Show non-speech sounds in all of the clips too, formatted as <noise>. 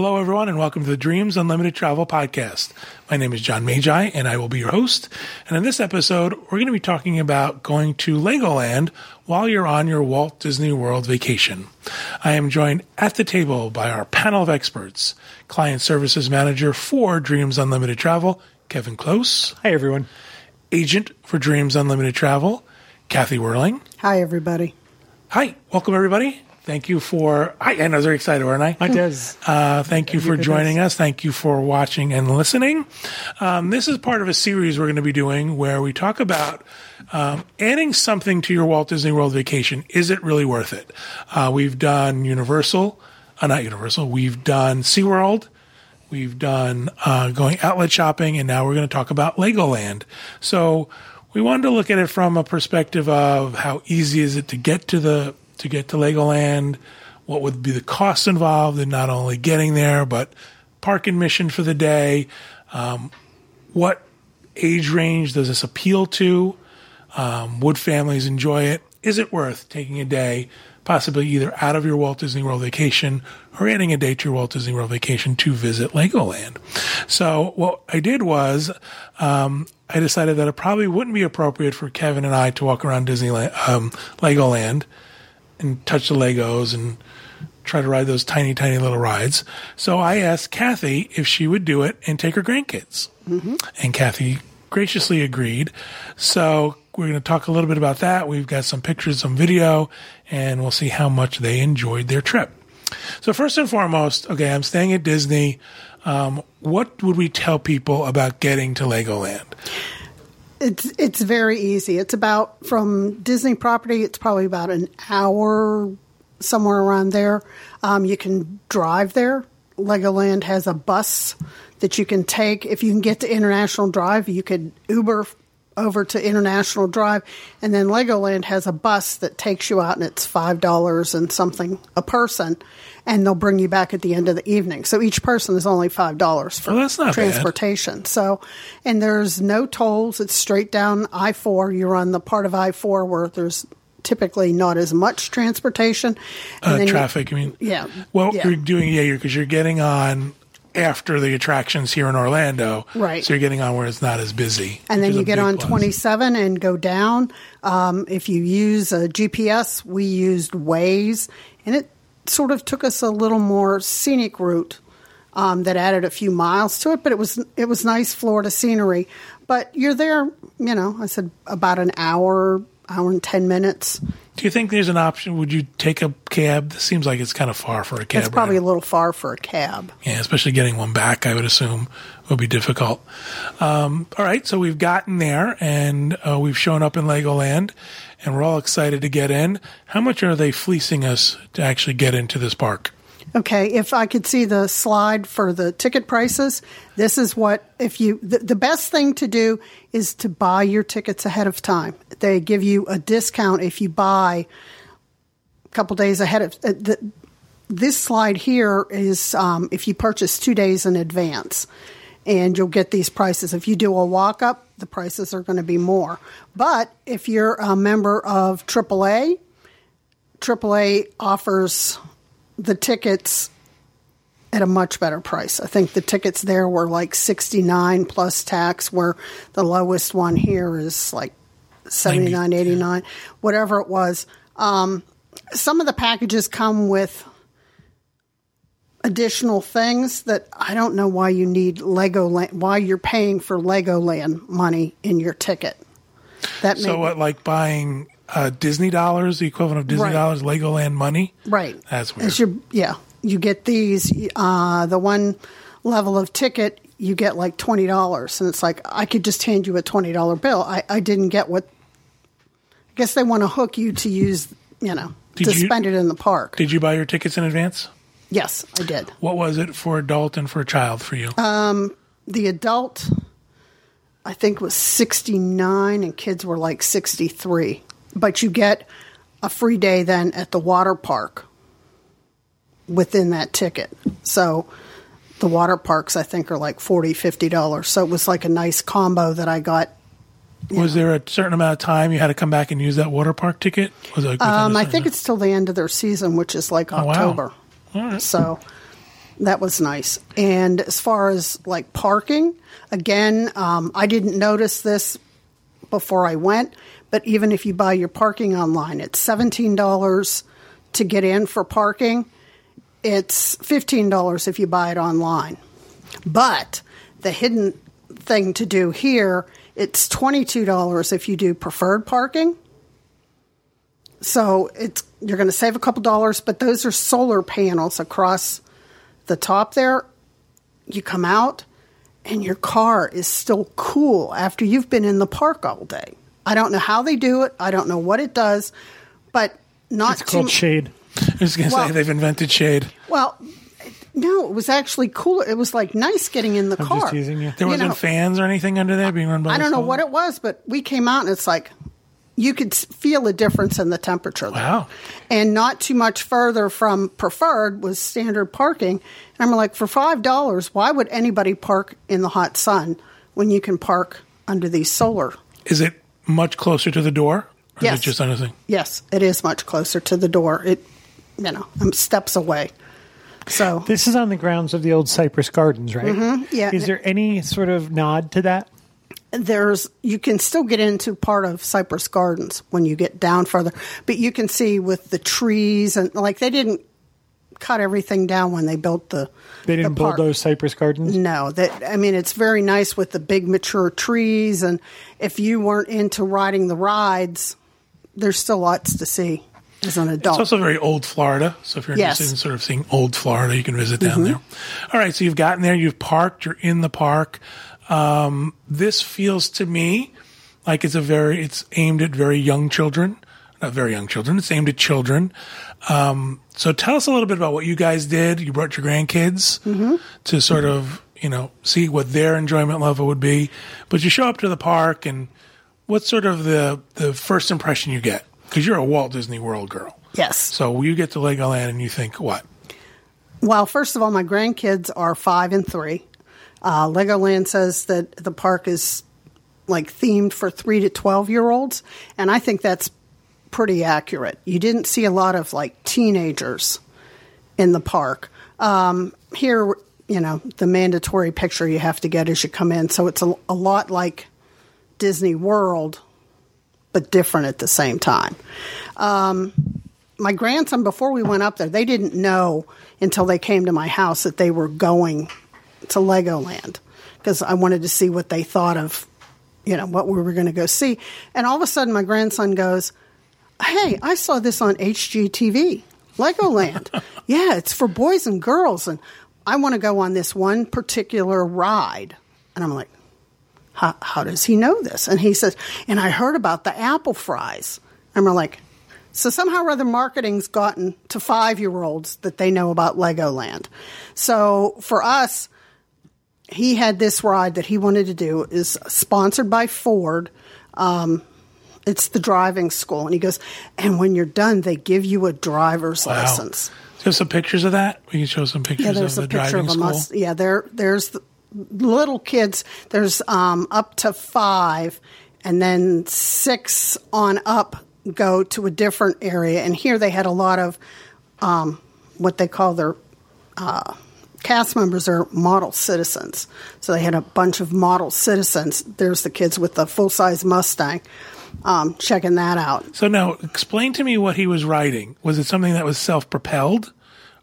Hello, everyone, and welcome to the Dreams Unlimited Travel Podcast. My name is John Magi, and I will be your host. And in this episode, we're going to be talking about going to Legoland while you're on your Walt Disney World vacation. I am joined at the table by our panel of experts, Client Services Manager for Dreams Unlimited Travel, Kevin Close. Hi, everyone. Agent for Dreams Unlimited Travel, Kathy Whirling. Hi, everybody. Hi, welcome, everybody. Thank you for. And I was very excited, weren't I? Hi, Des. Uh, thank you for joining us. Thank you for watching and listening. Um, this is part of a series we're going to be doing where we talk about um, adding something to your Walt Disney World vacation. Is it really worth it? Uh, we've done Universal, uh, not Universal. We've done SeaWorld. We've done uh, going outlet shopping, and now we're going to talk about Legoland. So we wanted to look at it from a perspective of how easy is it to get to the to get to Legoland, what would be the costs involved in not only getting there, but park admission for the day, um, what age range does this appeal to? Um, would families enjoy it? Is it worth taking a day, possibly either out of your Walt Disney World vacation or adding a day to your Walt Disney World vacation to visit Legoland? So what I did was, um, I decided that it probably wouldn't be appropriate for Kevin and I to walk around Disneyland, um, Legoland and touch the Legos and try to ride those tiny, tiny little rides. So I asked Kathy if she would do it and take her grandkids. Mm-hmm. And Kathy graciously agreed. So we're going to talk a little bit about that. We've got some pictures, some video, and we'll see how much they enjoyed their trip. So first and foremost, okay, I'm staying at Disney. Um, what would we tell people about getting to Legoland? It's it's very easy. It's about from Disney property. It's probably about an hour, somewhere around there. Um, you can drive there. Legoland has a bus that you can take. If you can get to International Drive, you could Uber over to International Drive, and then Legoland has a bus that takes you out, and it's five dollars and something a person, and they'll bring you back at the end of the evening. So each person is only five dollars for that's not bad. transportation. So, and there's no tolls. It's straight down I four. You're on the part of I four where there's typically not as much transportation. And Uh, then you- traffic, I mean. Yeah. Well, Yeah. you're doing, yeah, because you're getting on after the attractions here in Orlando. Right. So you're getting on where it's not as busy. And then you get on plus. 27 and go down. Um, if you use a GPS, we used Waze, and it sort of took us a little more scenic route um, that added a few miles to it. But it was it was nice Florida scenery. But you're there, you know. I said about an hour, hour and ten minutes. Do you think there's an option? Would you take a cab? This seems like it's kind of far for a cab. It's probably ride. a little far for a cab. Yeah, especially getting one back, I would assume would be difficult. Um, all right, so we've gotten there and uh, we've shown up in Legoland and we're all excited to get in. How much are they fleecing us to actually get into this park? Okay, if I could see the slide for the ticket prices, this is what if you the, the best thing to do is to buy your tickets ahead of time. They give you a discount if you buy a couple days ahead of uh, the, this slide here is um, if you purchase two days in advance and you'll get these prices. If you do a walk up, the prices are going to be more. But if you're a member of AAA, AAA offers the tickets at a much better price. I think the tickets there were like 69 plus tax where the lowest one here is like 79 89 whatever it was. Um, some of the packages come with additional things that I don't know why you need Lego why you're paying for Legoland money in your ticket. That So, what, like buying uh, Disney dollars, the equivalent of Disney Right. dollars, Legoland money? Right. That's weird. Your yeah. You get these. Uh, the one level of ticket you get like twenty dollars, and it's like I could just hand you a twenty dollar bill. I, I didn't get what. I guess they want to hook you to use you know Did to you- spend it in the park. Did you buy your tickets in advance? yes, I did. What was it for adult and for a child for you? The adult, I think, was sixty nine, and kids were like sixty three. But you get a free day then at the water park within that ticket. So the water parks, I think, are like $40, $50. So it was like a nice combo that I got. Was there a certain amount of time you had to come back and use that water park ticket? Was it Um, I think it's till the end of their season, which is like Oh, wow. October. All right. So That was nice. And as far as like parking, again, um, I didn't notice this before I went, but even if you buy your parking online, it's $17 to get in for parking. It's $15 if you buy it online. But the hidden thing to do here, it's $22 if you do preferred parking. So it's you're going to save a couple dollars, but those are solar panels across the top there. You come out and your car is still cool after you've been in the park all day. I don't know how they do it. I don't know what it does, but not It's called too, shade. I was going to Well- say they've invented shade. Well, no, it was actually cool. It was like nice getting in the I'm car. just teasing you. There You wasn't know, fans or anything under there being run by. I don't know solar? what it was, but we came out and it's like you could feel a difference in the temperature. there. Wow. And not too much further from preferred was standard parking. And I'm like, for five dollars, why would anybody park in the hot sun when you can park under these solar? Is it much closer to the door? Or Yes. Is it just anything? Yes, it is much closer to the door. It, you know, I'm steps away. So This is on the grounds of the old Cypress Gardens, right? Mm-hmm. yeah. Is there any sort of nod to that? there's you can still get into part of Cypress Gardens when you get down further, but you can see with the trees and like they didn't cut everything down when they built the They didn't the park. bulldoze Cypress Gardens. No, that I mean it's very nice with the big mature trees, and if you weren't into riding the rides, there's still lots to see as an adult. It's also very old Florida. So if you're Yes. interested in sort of seeing old Florida, you can visit down there. All right. So you've gotten there, you've parked, you're in the park. Um, this feels to me like it's a very, it's aimed at very young children, not very young children. It's aimed at children. Um, so tell us a little bit about what you guys did. You brought your grandkids to sort of, you know, see what their enjoyment level would be. But you show up to the park and what's sort of the, the first impression you get? Because you're a Walt Disney World girl. yes. So you get to Legoland and you think what? Well, first of all, my grandkids are five and three. Uh, Legoland says that the park is like themed for three to 12 year olds, and I think that's pretty accurate. You didn't see a lot of like teenagers in the park. Um, here, you know, the mandatory picture you have to get as you come in, so it's a, a lot like Disney World, but different at the same time my grandson before we went up there they didn't know until they came to my house that they were going to legoland because i wanted to see what they thought of you know what we were going to go see and all of a sudden my grandson goes hey i saw this on hgtv legoland <laughs> yeah it's for boys and girls and i want to go on this one particular ride and i'm like how, how does he know this? And he says, and I heard about the apple fries. And we're like, so somehow or other marketing's gotten to five year olds that they know about Legoland. So for us, he had this ride that he wanted to do is sponsored by Ford. Um, it's the driving school. And he goes, and when you're done, they give you a driver's Wow. license. Do you have some pictures of that? We can show some pictures Yeah, of the picture driving of a school. mus- Yeah, there there's the little kids. There's um, up to five, and then six on up go to a different area. And here they had a lot of um, what they call their uh, cast members are model citizens. So they had a bunch of model citizens. There's the kids with the full size Mustang. Um, checking that out. So now, explain to me what he was riding. Was it something that was self-propelled,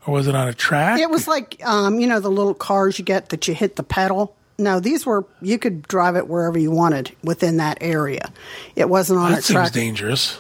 or was it on a track? It was like um, you know the little cars you get that you hit the pedal. No, these were you could drive it wherever you wanted within that area. It wasn't on that a seems track. dangerous.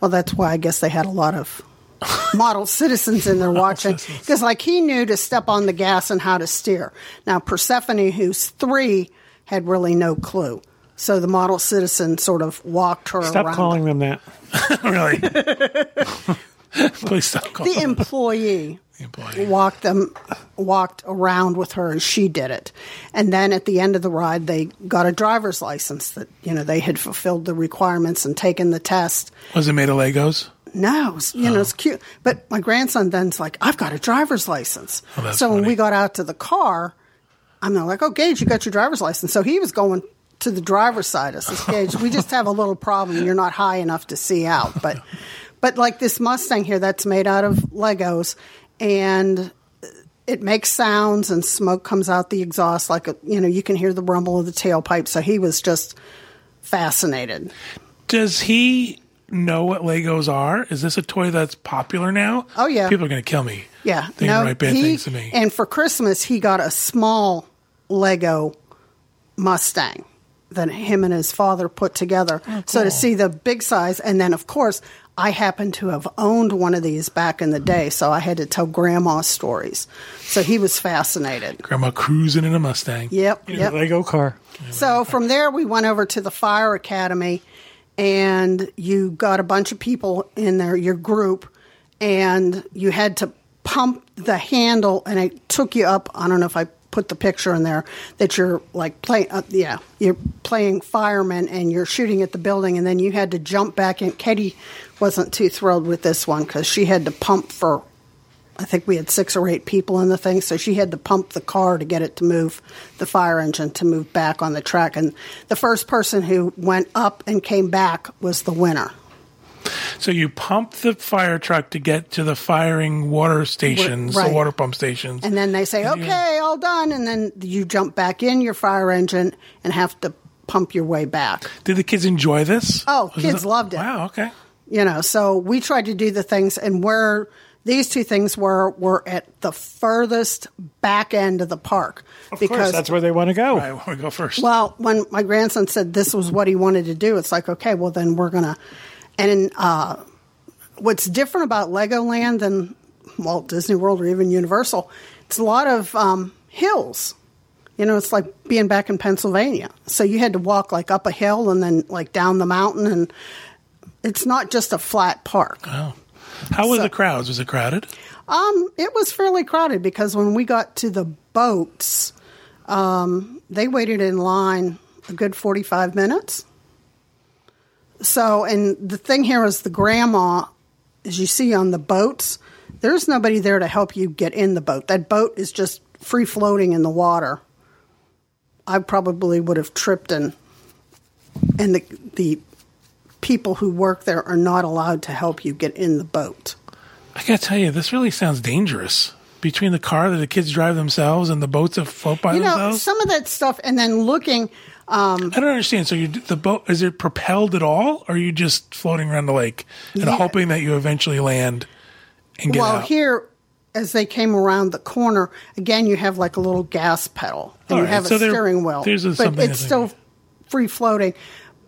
Well, that's why I guess they had a lot of <laughs> model citizens in there watching because like he knew to step on the gas and how to steer. Now Persephone, who's three, had really no clue. So the model citizen sort of walked her around. Stop around. calling them that. <laughs> really? <laughs> Please stop calling the employee the employee. walked them walked around with her and she did it and then at the end of the ride they got a driver's license that you know they had fulfilled the requirements and taken the test Was it made of Legos? no it's- you know it's oh. cute but my grandson then's like i've got a driver's license Oh, that's so when funny. we got out to the car i'm like oh gage you got your driver's license so he was going to the driver's side of says gage we just have a little problem you're not high enough to see out but but like this mustang here that's made out of legos and it makes sounds and smoke comes out the exhaust like a, you know you can hear the rumble of the tailpipe. So he was just fascinated. Does he know what Legos are? Is this a toy that's popular now? Oh, yeah. People are going to kill me. Yeah, They can write bad he- things to me. And for Christmas, he got a small Lego Mustang that him and his father put together. Oh, so to see the big size, and then of course, I happen to have owned one of these back in the day, so I had to tell Grandma stories. So he was fascinated. Grandma cruising in a Mustang. Yep, In yep. a Lego car. So from there, we went over to the fire academy, and you got a bunch of people in there, your group, and you had to pump the handle, and it took you up. I don't know if I put the picture in there that you're like playing. Uh, yeah, you're playing fireman, and you're shooting at the building, and then you had to jump back in. Katie wasn't too thrilled with this one because she had to pump for I think we had six or eight people in the thing, so she had to pump the car to get it to move, the fire engine to move back on the track. And the first person who went up and came back was the winner. So you pump the fire truck to get to the firing water stations, right. the water pump stations. And then they say, okay, all done. And then you jump back in your fire engine and have to pump your way back. Did the kids enjoy this? Oh, Was kids loved it. Wow, okay. You know, so we tried to do the things, and where these two things were, were at the furthest back end of the park. Of course, that's where they want to go. I want to go first. Well, when my grandson said this was what he wanted to do, it's like, okay, well, then we're going to. And uh, what's different about Legoland than Walt Disney World or even Universal, it's a lot of um, hills. You know, it's like being back in Pennsylvania. So you had to walk like up a hill and then like down the mountain, and it's not just a flat park. wow. How was so- the crowds? Was it crowded? Um, it was fairly crowded because when we got to the boats, um, they waited in line a good 45 minutes. So, and the thing here is the grandma, as you see on the boats, there's nobody there to help you get in the boat. That boat is just free floating in the water. I probably would have tripped and and the the people who work there are not allowed to help you get in the boat. I got to tell you, this really sounds dangerous. Between the car that the kids drive themselves and the boats that float by you know themselves. some of that stuff and then looking um, I don't understand. So you the boat is it propelled at all, or are you just floating around the lake and Yeah. hoping that you eventually land and get well out? here as they came around the corner again you have like a little gas pedal and All you right, have so a steering wheel there's a- but it's still free floating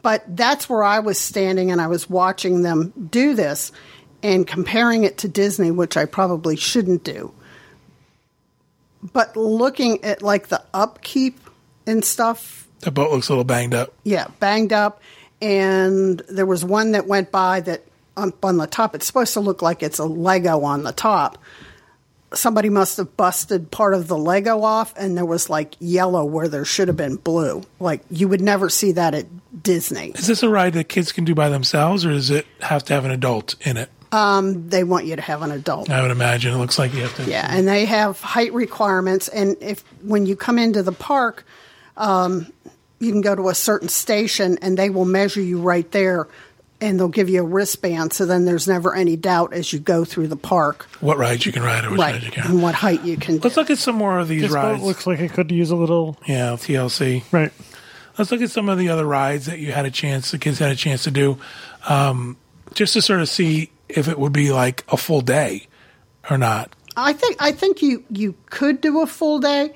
but that's where i was standing and i was watching them do this and comparing it to disney which i probably shouldn't do but looking at like the upkeep and stuff the boat looks a little banged up. yeah, banged up. And there was one that went by that up on the top. It's supposed to look like it's a Lego on the top. Somebody must have busted part of the Lego off, and there was like yellow where there should have been blue. Like you would never see that at Disney. Is this a ride that kids can do by themselves, or does it have to have an adult in it? Um, they want you to have an adult. I would imagine it looks like you have to. Yeah, and they have height requirements. And if when you come into the park, um, you can go to a certain station, and they will measure you right there, and they'll give you a wristband. So then there's never any doubt as you go through the park, What rides you can ride or which right, rides you and what height you can. Let's do. look at some more of these This boat rides. looks like it could use a little. yeah, TLC. Right. Let's look at some of the other rides that you had a chance, the kids had a chance to do, um, just to sort of see if it would be like a full day or not. I think I think you you could do a full day.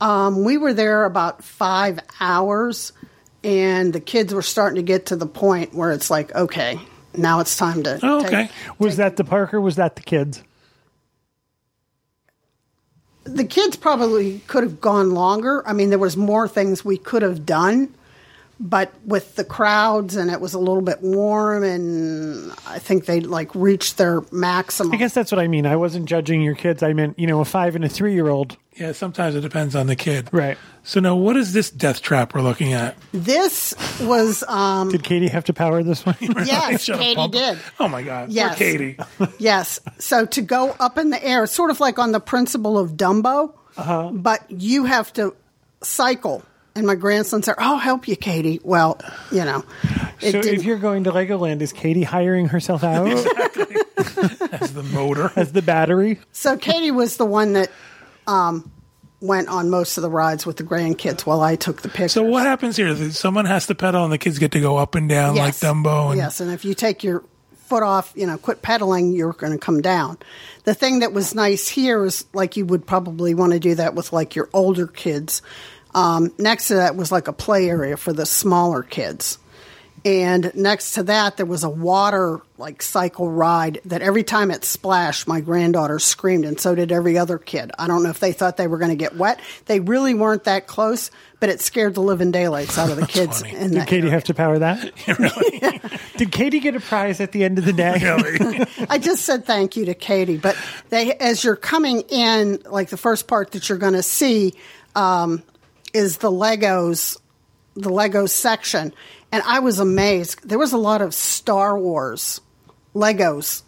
Um, we were there about five hours, and the kids were starting to get to the point where it's like, okay, now it's time to. Oh, take- okay. Was that the park or was that the kids? the kids probably could have gone longer. I mean, there was more things we could have done, but with the crowds and it was a little bit warm, and I think they like reached their maximum. I guess that's what I mean. I wasn't judging your kids. I meant, you know, a five and a three year old. Yeah, sometimes it depends on the kid. Right. So now, what is this death trap we're looking at? This was, um, Did Katie have to power this one? <laughs> yes, Katie did. Oh my God! Yes. Poor Katie. <laughs> Yes. So to go up in the air, sort of like on the principle of Dumbo, Uh-huh. but you have to cycle. And my grandson said, I'll help you, Katie. Well, you know. it so didn't- if you're going to Legoland, is Katie hiring herself out <laughs> As the motor. as the battery? So Katie was the one that um, went on most of the rides with the grandkids while I took the pictures. So what happens here? Someone has to pedal, and the kids get to go up and down like Dumbo. And yes, and if you take your foot off, you know, quit pedaling, you're going to come down. The thing that was nice here is like you would probably want to do that with like your older kids. Um, next to that was like a play area for the smaller kids. And next to that, there was a water like cycle ride that every time it splashed, my granddaughter screamed, and so did every other kid. I don't know if they thought they were going to get wet. They really weren't that close, but it scared the living daylights out of the kids. in Did that Katie area. have to power that? <laughs> really, <laughs> Did Katie get a prize at the end of the day? <laughs> really. I just said thank you to Katie, but they, as you're coming in, like the first part that you're going to see um, is the Legos, the Lego section, and I was amazed. There was a lot of Star Wars Legos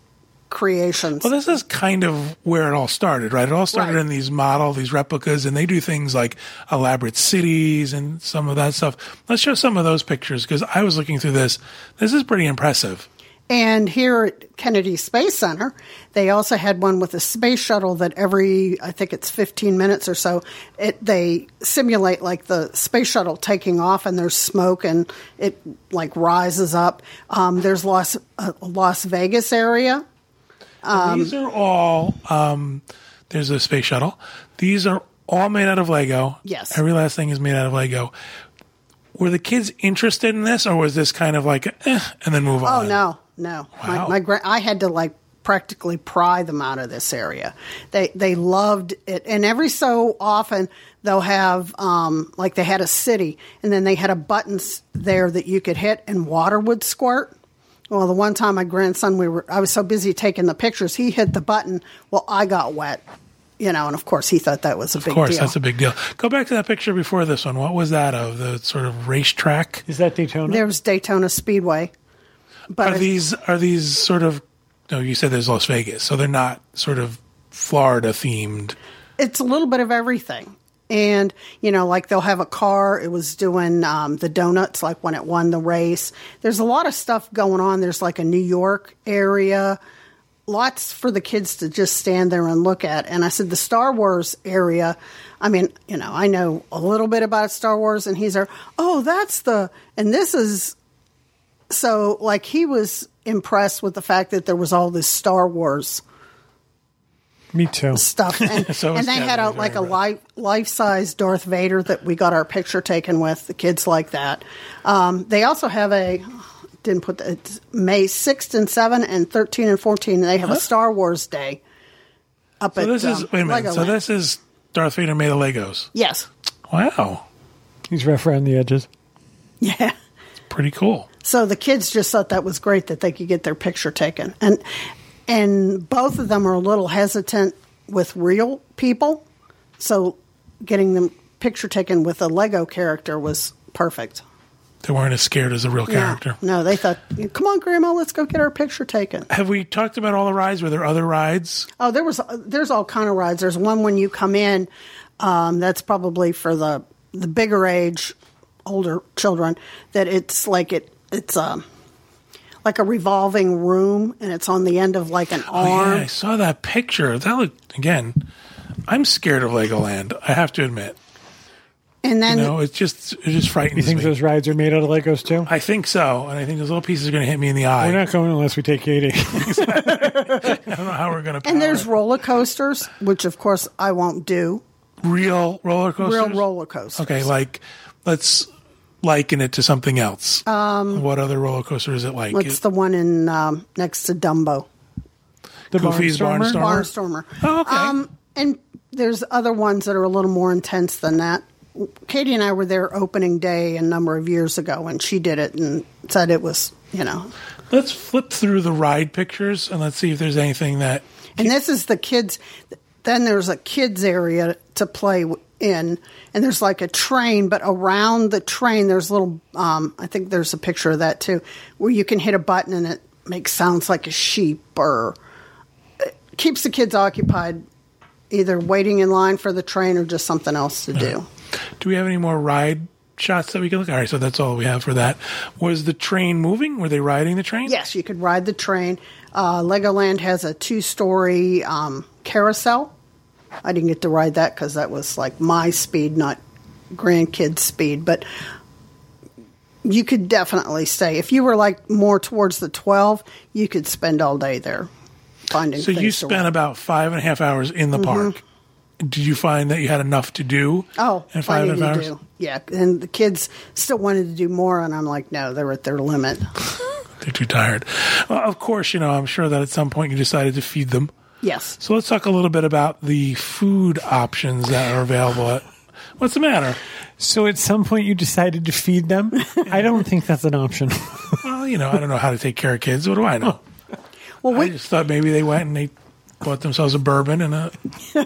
creations. Well, this is kind of where it all started, right? It all started Right. in these model, these replicas, and they do things like elaborate cities and some of that stuff. Let's show some of those pictures because I was looking through this. This is pretty impressive. And here at Kennedy Space Center, they also had one with a space shuttle that every, I think it's 15 minutes or so, it, they simulate like the space shuttle taking off and there's smoke and it like rises up. Um, there's Las, a Las Vegas area. Um, These are all, um, there's a space shuttle. These are all made out of Lego. Yes. Every last thing is made out of Lego. Were the kids interested in this or was this kind of like, eh, and then move on Oh, no, no. Wow. My, my gra- I had to like practically pry them out of this area. They they loved it, and every so often they'll have um, like they had a city, and then they had a button there that you could hit, and water would squirt. Well, the one time my grandson, we were I was so busy taking the pictures, he hit the button. Well, I got wet, you know, and of course he thought that was a Of big course, deal. that's a big deal. Go back to that picture before this one. What was that of? The sort of racetrack? Is that Daytona? There was Daytona Speedway, but Are these are these sort of? No, you said there's Las Vegas, so they're not sort of Florida themed. it's a little bit of everything. And, you know, like they'll have a car, it was doing um, the donuts, like when it won the race. There's a lot of stuff going on. There's like a New York area, lots for the kids to just stand there and look at. And I said, the Star Wars area, I mean, you know, I know a little bit about Star Wars, and he's there, oh, that's the, and this is, so like he was impressed with the fact that there was all this Star Wars Me too. stuff, <laughs> and, So and they had a like a life life size Darth Vader that we got our picture taken with. The kids like that. Um, they also have a didn't put the, it's May sixth and seven and thirteen and fourteen. They have a Star Wars day up So at this is um, wait a minute. So this is Darth Vader made of Legos. yes, Wow, He's rough around the edges. <laughs> yeah. Pretty cool. So the kids just thought that was great that they could get their picture taken, and and both of them are a little hesitant with real people, so getting them picture taken with a Lego character was perfect. They weren't as scared as a real character. No, no, they thought, "Come on, Grandma, let's go get our picture taken." Have we talked about all the rides? Were there other rides? Oh, there was there's all kind of rides. There's one when you come in, um, that's probably for the the bigger age, older children. That it's like it it's um like a revolving room, and it's on the end of like an Oh, arm. yeah, I saw that picture. That looked again. I'm scared of Legoland. I have to admit. And then You know, it just it just frightens me. You think me. those rides are made out of Legos too? I think so, and I think those little pieces are going to hit me in the eye. We're not going unless we take Katie. <laughs> I don't know how we're going to. and there's roller coasters, which of course I won't do. real roller coasters. Real roller coasters. Okay, like let's liken it to something else. Um, what other roller coaster is it like? What's the one in um, next to Dumbo? The Goofy's Barnstormer? Barnstormer? Barnstormer. Oh, okay. Um, and there's other ones that are a little more intense than that. Katie and I were there opening day a number of years ago, and she did it and said it was, you know. let's flip through the ride pictures and let's see if there's anything that. And this is the kids. Then there's a kids area to play w- in, and there's like a train, but around the train there's little. Um, I think there's a picture of that too, where you can hit a button and it makes sounds like a sheep, or it keeps the kids occupied, either waiting in line for the train or just something else to do. <laughs> Do we have any more ride shots that we can look? All right, so that's all we have for that. Was the train moving? Were they riding the train? Yes, you could ride the train. Uh, Legoland has a two-story um, carousel I didn't get to ride that because that was like my speed, not grandkids' speed. But you could definitely stay. If you were like more towards the 12, you could spend all day there finding So you spent about five and a half hours in the mm-hmm. park. Did you find that you had enough to do? Oh, in five and a half hours? do. Yeah, and the kids still wanted to do more, and I'm like, no, they're at their limit. <laughs> They're too tired. Well, of course, you know, I'm sure that at some point you decided to feed them. Yes. So let's talk a little bit about the food options that are available at. What's the matter? So at some point you decided to feed them. I don't think that's an option. <laughs> Well, you know, I don't know how to take care of kids. What do I know? Well, I we just thought maybe they went and they bought themselves a bourbon and a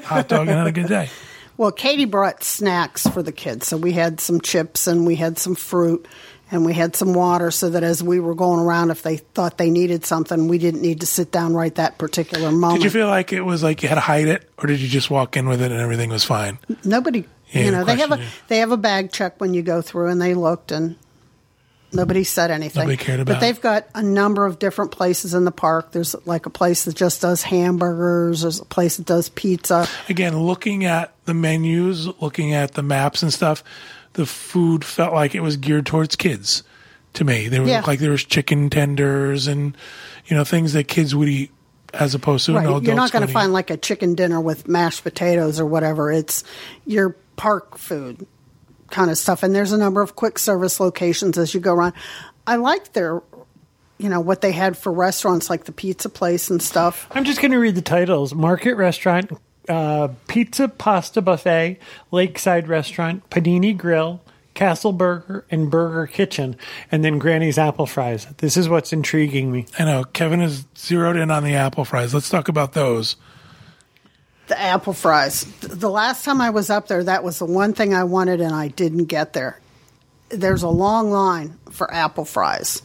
hot dog and had a good day. Well, Katie brought snacks for the kids. So we had some chips and we had some fruit and we had some water so that as we were going around, if they thought they needed something, we didn't need to sit down right that particular moment. Did you feel like it was like you had to hide it, or did you just walk in with it and everything was fine? Nobody, Yeah, you know, they have a you. they have a bag check when you go through, and they looked and nobody said anything. Nobody cared about But they've got a number of different places in the park. There's like a place that just does hamburgers. There's a place that does pizza. Again, looking at the menus, looking at the maps and stuff, the food felt like it was geared towards kids. To me, they were Yeah. like there was chicken tenders and you know things that kids would eat, as opposed to Right. no adults You're not going to find like a chicken dinner with mashed potatoes or whatever. It's your park food kind of stuff. And there's a number of quick service locations as you go around. I like their, you know, what they had for restaurants like the pizza place and stuff. I'm just going to read the titles: Market Restaurant, uh, Pizza Pasta Buffet, Lakeside Restaurant, Panini Grill, Castle Burger, and Burger Kitchen, and then Granny's Apple Fries. This is what's intriguing me. I know Kevin is zeroed in on the apple fries. Let's talk about those. The apple fries. The last time I was up there, that was the one thing I wanted and I didn't get there. There's a long line for apple fries.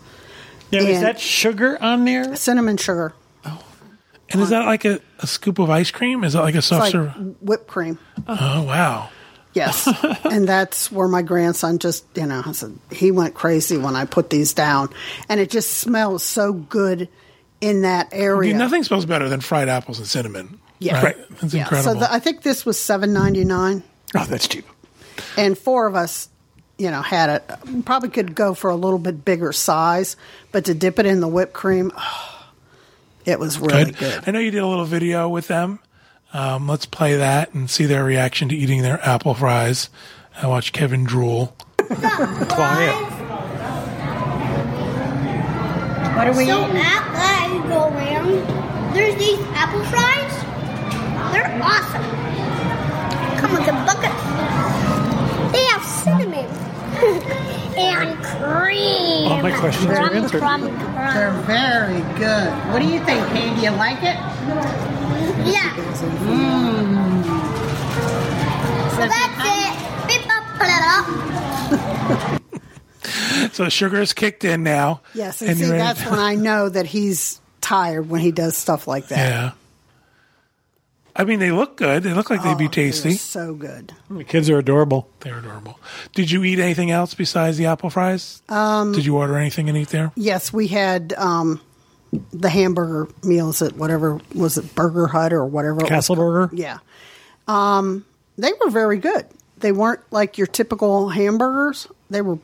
Now, is And- that sugar on there? Cinnamon sugar. And is that like a, a scoop of ice cream? Is that like a soft like serve? whipped cream. Oh wow! Yes. <laughs> and that's where my grandson just, you know, I said, he went crazy when I put these down. And it just smells so good in that area. mean, nothing smells better than fried apples and cinnamon. Yeah. right. It's yeah. incredible. So the, I think this was seven ninety nine. Oh, that's cheap. and four of us, you know, had it. Probably could go for a little bit bigger size, but to dip it in the whipped cream, oh, it was really Good. good. I know you did a little video with them. Um, let's play that and see their reaction to eating their apple fries. I watch Kevin drool. Quiet. What are we So at that you go around, there's these apple fries. They're awesome. Come with the buckets. They have cinnamon <laughs> and cream. All my questions are answered. crumb, crumb. They're very good. What do you think, Kay? Do you like it? Yeah. Mm. So that's it. Beep up, put. <laughs> So sugar is kicked in now. Yes, and, see, that's to- when I know that he's tired when he does stuff like that. Yeah. I mean, they look good. They look like they'd be Oh, they're tasty. So good. The kids are adorable. They're adorable. Did you eat anything else besides the apple fries? Um, Did you order anything and eat there? Yes, we had um, the hamburger meals at whatever was it Burger Hut or whatever. it was Castle. Burger? Yeah, um, they were very good. They weren't like your typical hamburgers. They were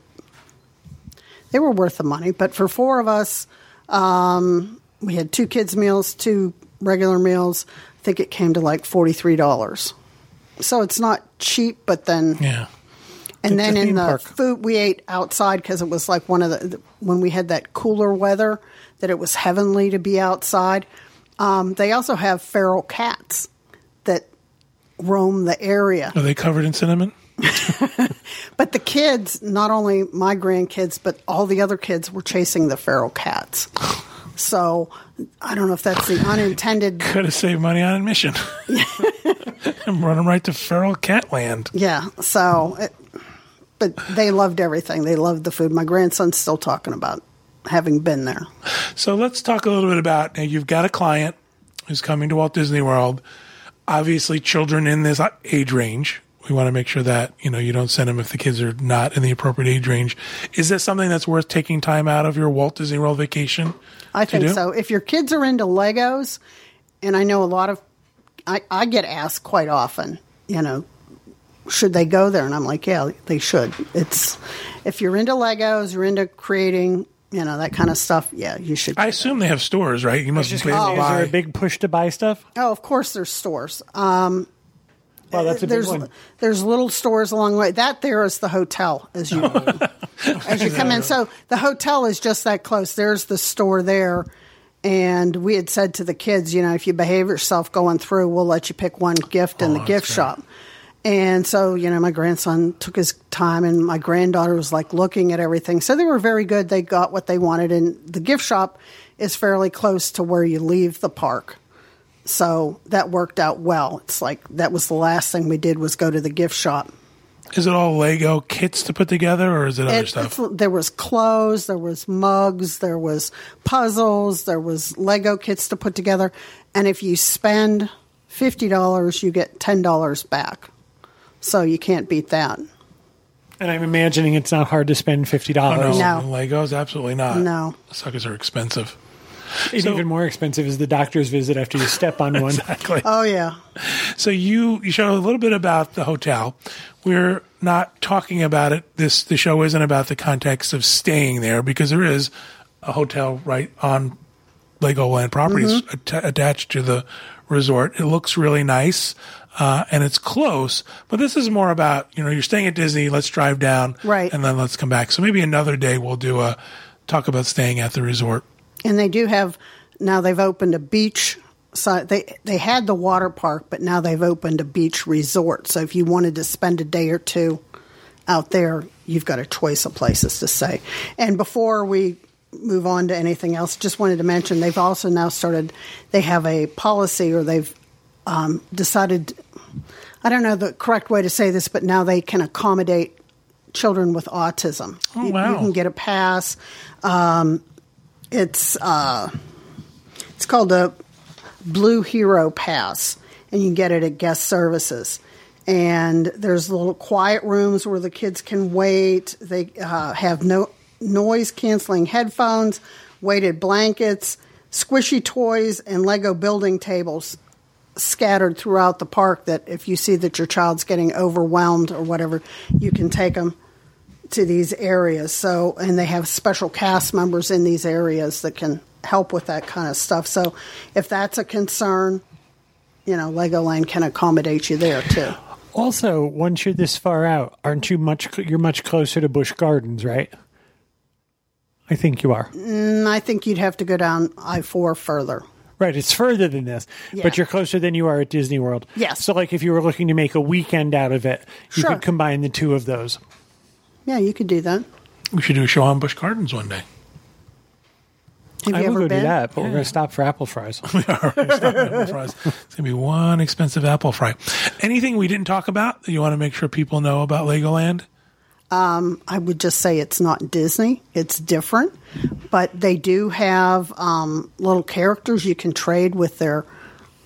they were worth the money. But for four of us, um, we had two kids meals, two regular meals. Think it came to like forty three dollars. So it's not cheap, but then Yeah. and It's then in the park. food we ate outside because it was like one of the when we had that cooler weather that it was heavenly to be outside. Um, they also have feral cats that roam the area, Are they covered in cinnamon? <laughs> but the kids, not only my grandkids, but all the other kids were chasing the feral cats. <laughs> So I don't know if that's the unintended. <laughs> Could have saved money on admission. and <laughs> run them right to feral cat land. Yeah. So, it, but they loved everything. They loved the food. My grandson's still talking about having been there. So let's talk a little bit about now you've got a client who's coming to Walt Disney World. Obviously, children in this age range. We want to make sure that you know you don't send them if the kids are not in the appropriate age range. Is this something that's worth taking time out of your Walt Disney World vacation? I to think do? so. If your kids are into Legos, and I know a lot of I, I get asked quite often, you know, should they go there? And I'm like, yeah, they should. It's if you're into Legos, you're into creating, you know, that kind of stuff. Yeah, you should. I assume they have stores, right? You must Just be able is there a big push to buy stuff? oh, of course, there's stores. Um, Well, that's a big there's one. there's little stores along the way. That there is the hotel as you <laughs> as you come in. So the hotel is just that close. There's the store there. And we had said to the kids, you know, if you behave yourself going through, we'll let you pick one gift in Oh, the gift great. shop. And so, you know, my grandson took his time and my granddaughter was like looking at everything. So they were very good. They got what they wanted. And the gift shop is fairly close to where you leave the park. So that worked out well. It's like that was the last thing we did was go to the gift shop. Is it all Lego kits to put together, or is it other It- stuff? there was clothes, there was mugs, there was puzzles, there was Lego kits to put together. And if you spend fifty dollars, you get ten dollars back. So you can't beat that. And I'm imagining it's not hard to spend fifty dollars. Oh, no, No. Legos, absolutely not. No. suckers are expensive. And So- even more expensive is the doctor's visit after you step on <laughs> one. Exactly. Oh yeah. So you you showed a little bit about the hotel. We're not talking about it. This the show isn't about the context of staying there because there is a hotel right on Legoland properties atta- attached to the resort. It looks really nice. Uh, and it's close, but this is more about, you know, you're staying at Disney, let's drive down. Right. And then let's come back. So maybe another day we'll do a talk about staying at the resort. And they do have now they've opened a beach side. They they had the water park, but now they've opened a beach resort. So if you wanted to spend a day or two out there, you've got a choice of places to stay. And before we move on to anything else, just wanted to mention they've also now started. They have a policy, or they've um, decided. I don't know the correct way to say this, but now they can accommodate children with autism. Oh, You- you, can get a pass. Um, it's uh, it's called a Blue Hero Pass, and you can get it at guest services. And there's little quiet rooms where the kids can wait. They uh, have no noise canceling headphones, weighted blankets, squishy toys, and Lego building tables scattered throughout the park. That if you see that your child's getting overwhelmed or whatever, you can take them to these areas. So, and they have special cast members in these areas that can help with that kind of stuff. So, if that's a concern, you know, Legoland can accommodate you there too. Also, once you're this far out, aren't you much? You're much closer to Busch Gardens, right? I think you are. And I think you'd have to go down I four further. Right, it's further than this, Yeah. but you're closer than you are at Disney World. Yes. So, like, if you were looking to make a weekend out of it, you Sure. could combine the two of those. Yeah, you could do that. We should do a show on Busch Gardens one day. Have I you will ever go been? do that, but we're going to stop for apple fries. <laughs> apple fries. It's gonna be one expensive apple fry. Anything we didn't talk about that you want to make sure people know about Legoland? I would just say it's not Disney. It's different, but they do have um, little characters you can trade with their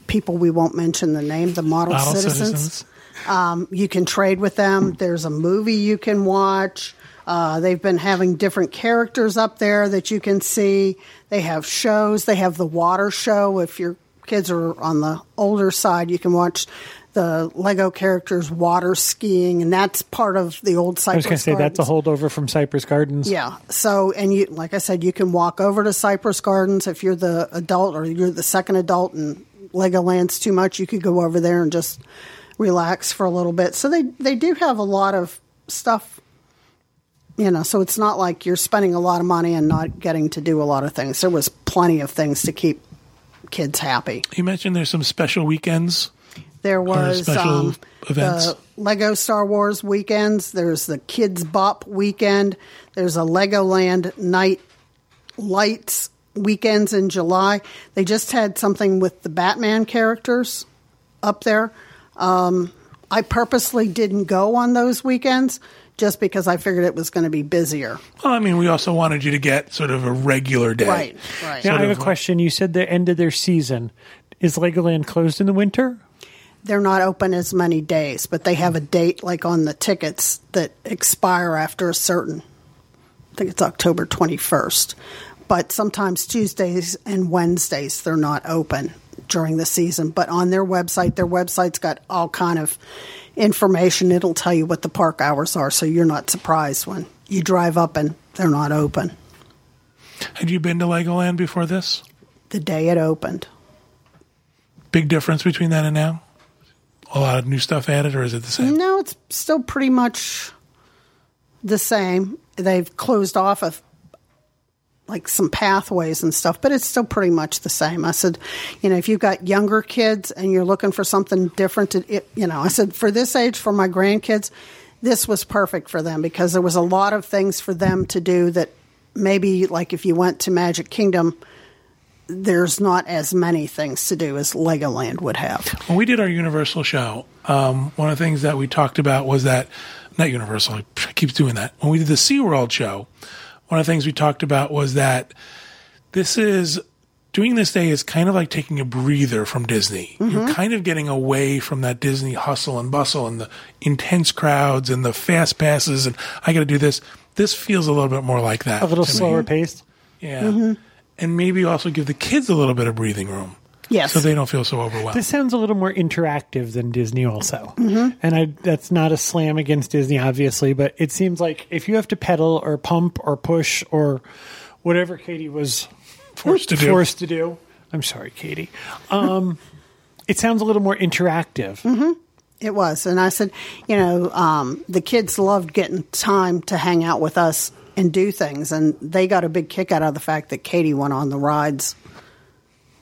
people. We won't mention the name. The model, Model citizens. citizens. Um, you can trade with them. There's a movie you can watch. Uh, they've been having different characters up there that you can see. They have shows. They have the water show. If your kids are on the older side, you can watch the Lego characters water skiing, and that's part of the old I was going to say that's a holdover from Cypress Gardens. Yeah. So, and you, like I said, you can walk over to Cypress Gardens if you're the adult or you're the second adult and Legoland's too much. You could go over there and just relax for a little bit. So they they do have a lot of stuff. You know, so it's not like you're spending a lot of money and not getting to do a lot of things. There was plenty of things to keep kids happy. You mentioned there's some special weekends. There was special um, events? the Lego Star Wars weekends. There's the Kidz Bop weekend. There's a Legoland Night Lights weekends in July. They just had something with the Batman characters up there. Um, I purposely didn't go on those weekends just because I figured it was going to be busier. Well, I mean, we also wanted you to get sort of a regular day. Right, right. Now, I have a question. You said the end of their season. Is Legoland closed in the winter? they're not open as many days, but they have a date like on the tickets that expire after a certain I think it's October 21st. But sometimes Tuesdays and Wednesdays they're not open during the season. But on their website, their website's got all kind of information. It'll tell you what the park hours are, so you're not surprised when you drive up and they're not open Had you been to Legoland before this? the day it opened. Big difference between then and now? A lot of new stuff added, or is it the same? No, it's still pretty much the same. They've closed off of like some pathways and stuff, but it's still pretty much the same. I said, you know, if you've got younger kids and you're looking for something different, to, it, you know, I said for this age, for my grandkids, this was perfect for them because there was a lot of things for them to do that maybe like if you went to Magic Kingdom, there's not as many things to do as Legoland would have. When we did our Universal show, um, one of the things that we talked about was that, not Universal, I keep doing that. When we did the SeaWorld show, one of the things we talked about was that this is, doing this day is kind of like taking a breather from Disney. You're mm-hmm. kind of getting away from that Disney hustle and bustle and the intense crowds and the fast passes and I got to do this. This feels a little bit more like that. A little to me. slower paced. Yeah. Mm-hmm. And maybe also give the kids a little bit of breathing room. Yes. So they don't feel so overwhelmed. This sounds a little more interactive than Disney, also. Mm-hmm. And I, that's not a slam against Disney, obviously, but it seems like if you have to pedal or pump or push or whatever Katie was forced to do. forced to do, I'm sorry, Katie. Um, <laughs> it sounds a little more interactive. It was. And I said, you know, um, the kids loved getting time to hang out with us and do things. And they got a big kick out of the fact that Katie went on the rides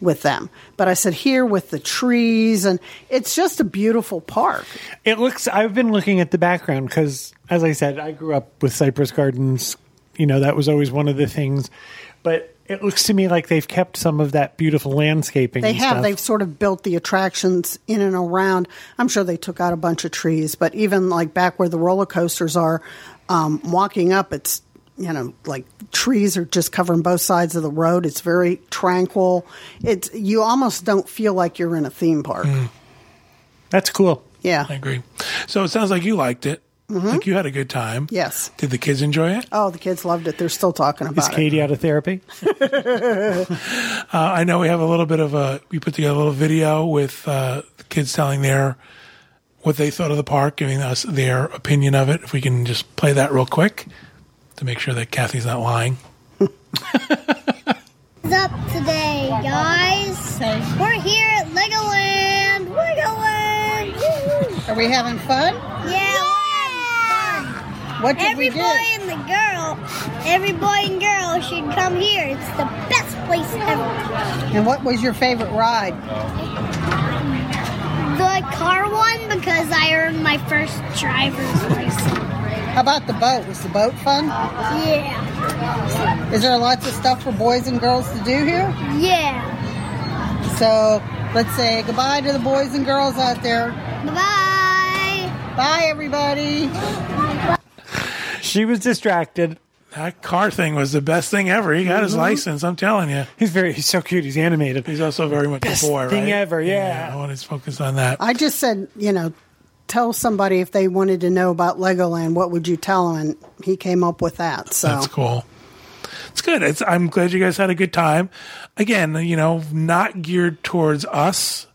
with them. But I said, here with the trees, and it's just a beautiful park. It looks. I've been looking at the background because, as I said, I grew up with Cypress Gardens. You know, that was always one of the things. But it looks to me like they've kept some of that beautiful landscaping. They and have. stuff. They've sort of built the attractions in and around. I'm sure they took out a bunch of trees, but even like back where the roller coasters are, um, walking up, it's you know like trees are just covering both sides of the road. It's very tranquil. It's you almost don't feel like you're in a theme park. That's cool. Yeah. I agree. So it sounds like you liked it. Like you had a good time. Yes. Did the kids enjoy it? Oh, the kids loved it. They're still talking Is about it. Katie out of therapy? <laughs> <laughs> Uh, I know we have a little bit of a. We put together a little video with uh, the kids telling their what they thought of the park, giving us their opinion of it. If we can just play that real quick to make sure that Kathy's not lying. <laughs> What's up today, guys? We're here at Legoland. Legoland. Woo! Are we having fun? Yeah. What did Every we do? boy and the girl, every boy and girl should come here. It's the best place ever. And what was your favorite ride? The car one because I earned my first driver's license. How about the boat? Was the boat fun? Yeah. Is there lots of stuff for boys and girls to do here? Yeah. So let's say goodbye to the boys and girls out there. Bye. Bye, everybody. She was distracted. That car thing was the best thing ever. He got his mm-hmm. license. I'm telling you. He's very. He's so cute. He's animated. He's also very much Best a boy, thing right? ever, yeah. I want to focus on that. I just said, you know, tell somebody if they wanted to know about Legoland, what would you tell them? And he came up with that. So That's cool. It's good. It's, I'm glad you guys had a good time. Again, you know, not geared towards us,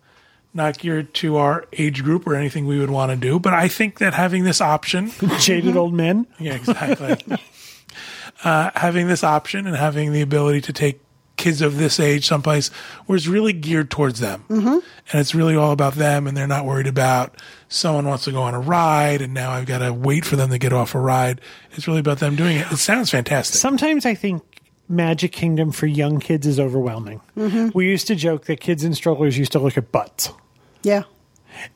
not geared to our age group or anything we would want to do. But I think that having this option, <laughs> Jaded old men. yeah, exactly. <laughs> uh, having this option and having the ability to take kids of this age someplace where it's really geared towards them. Mm-hmm. And it's really all about them, and they're not worried about someone wants to go on a ride, and now I've got to wait for them to get off a ride. It's really about them doing it. It sounds fantastic. Sometimes I think Magic Kingdom for young kids is overwhelming. We used to joke that kids in strollers used to look at butts. yeah.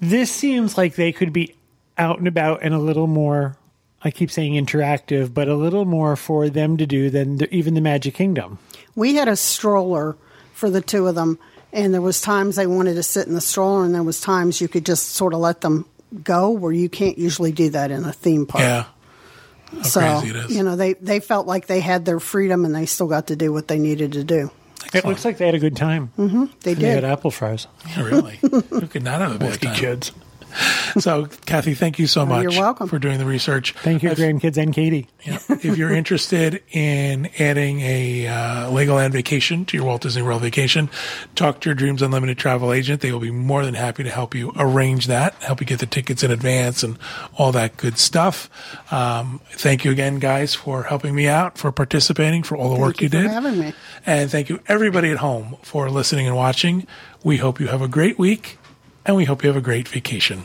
This seems like they could be out and about and a little more. I keep saying interactive, but a little more for them to do than the, even the Magic Kingdom. We had a stroller for the two of them, and there was times they wanted to sit in the stroller, and there was times you could just sort of let them go, where you can't usually do that in a theme park. yeah. How so crazy it is. you know, they they felt like they had their freedom, and they still got to do what they needed to do. It looks like they had a good time. Mm-hmm. They did. They had apple fries. Yeah, really. <laughs> Who could not have a bad time? kids. <laughs> so, Kathy, thank you so much you're welcome. for doing the research. Thank you, If- grandkids and Katie. <laughs> yeah. if you're interested in adding a uh, Legoland vacation to your Walt Disney World vacation, talk to your Dreams Unlimited travel agent. They will be more than happy to help you arrange that, help you get the tickets in advance and all that good stuff. Um, thank you again, guys, for helping me out, for participating, for all the work you you, for did. having me. And thank you, everybody at home, for listening and watching. We hope you have a great week, and we hope you have a great vacation.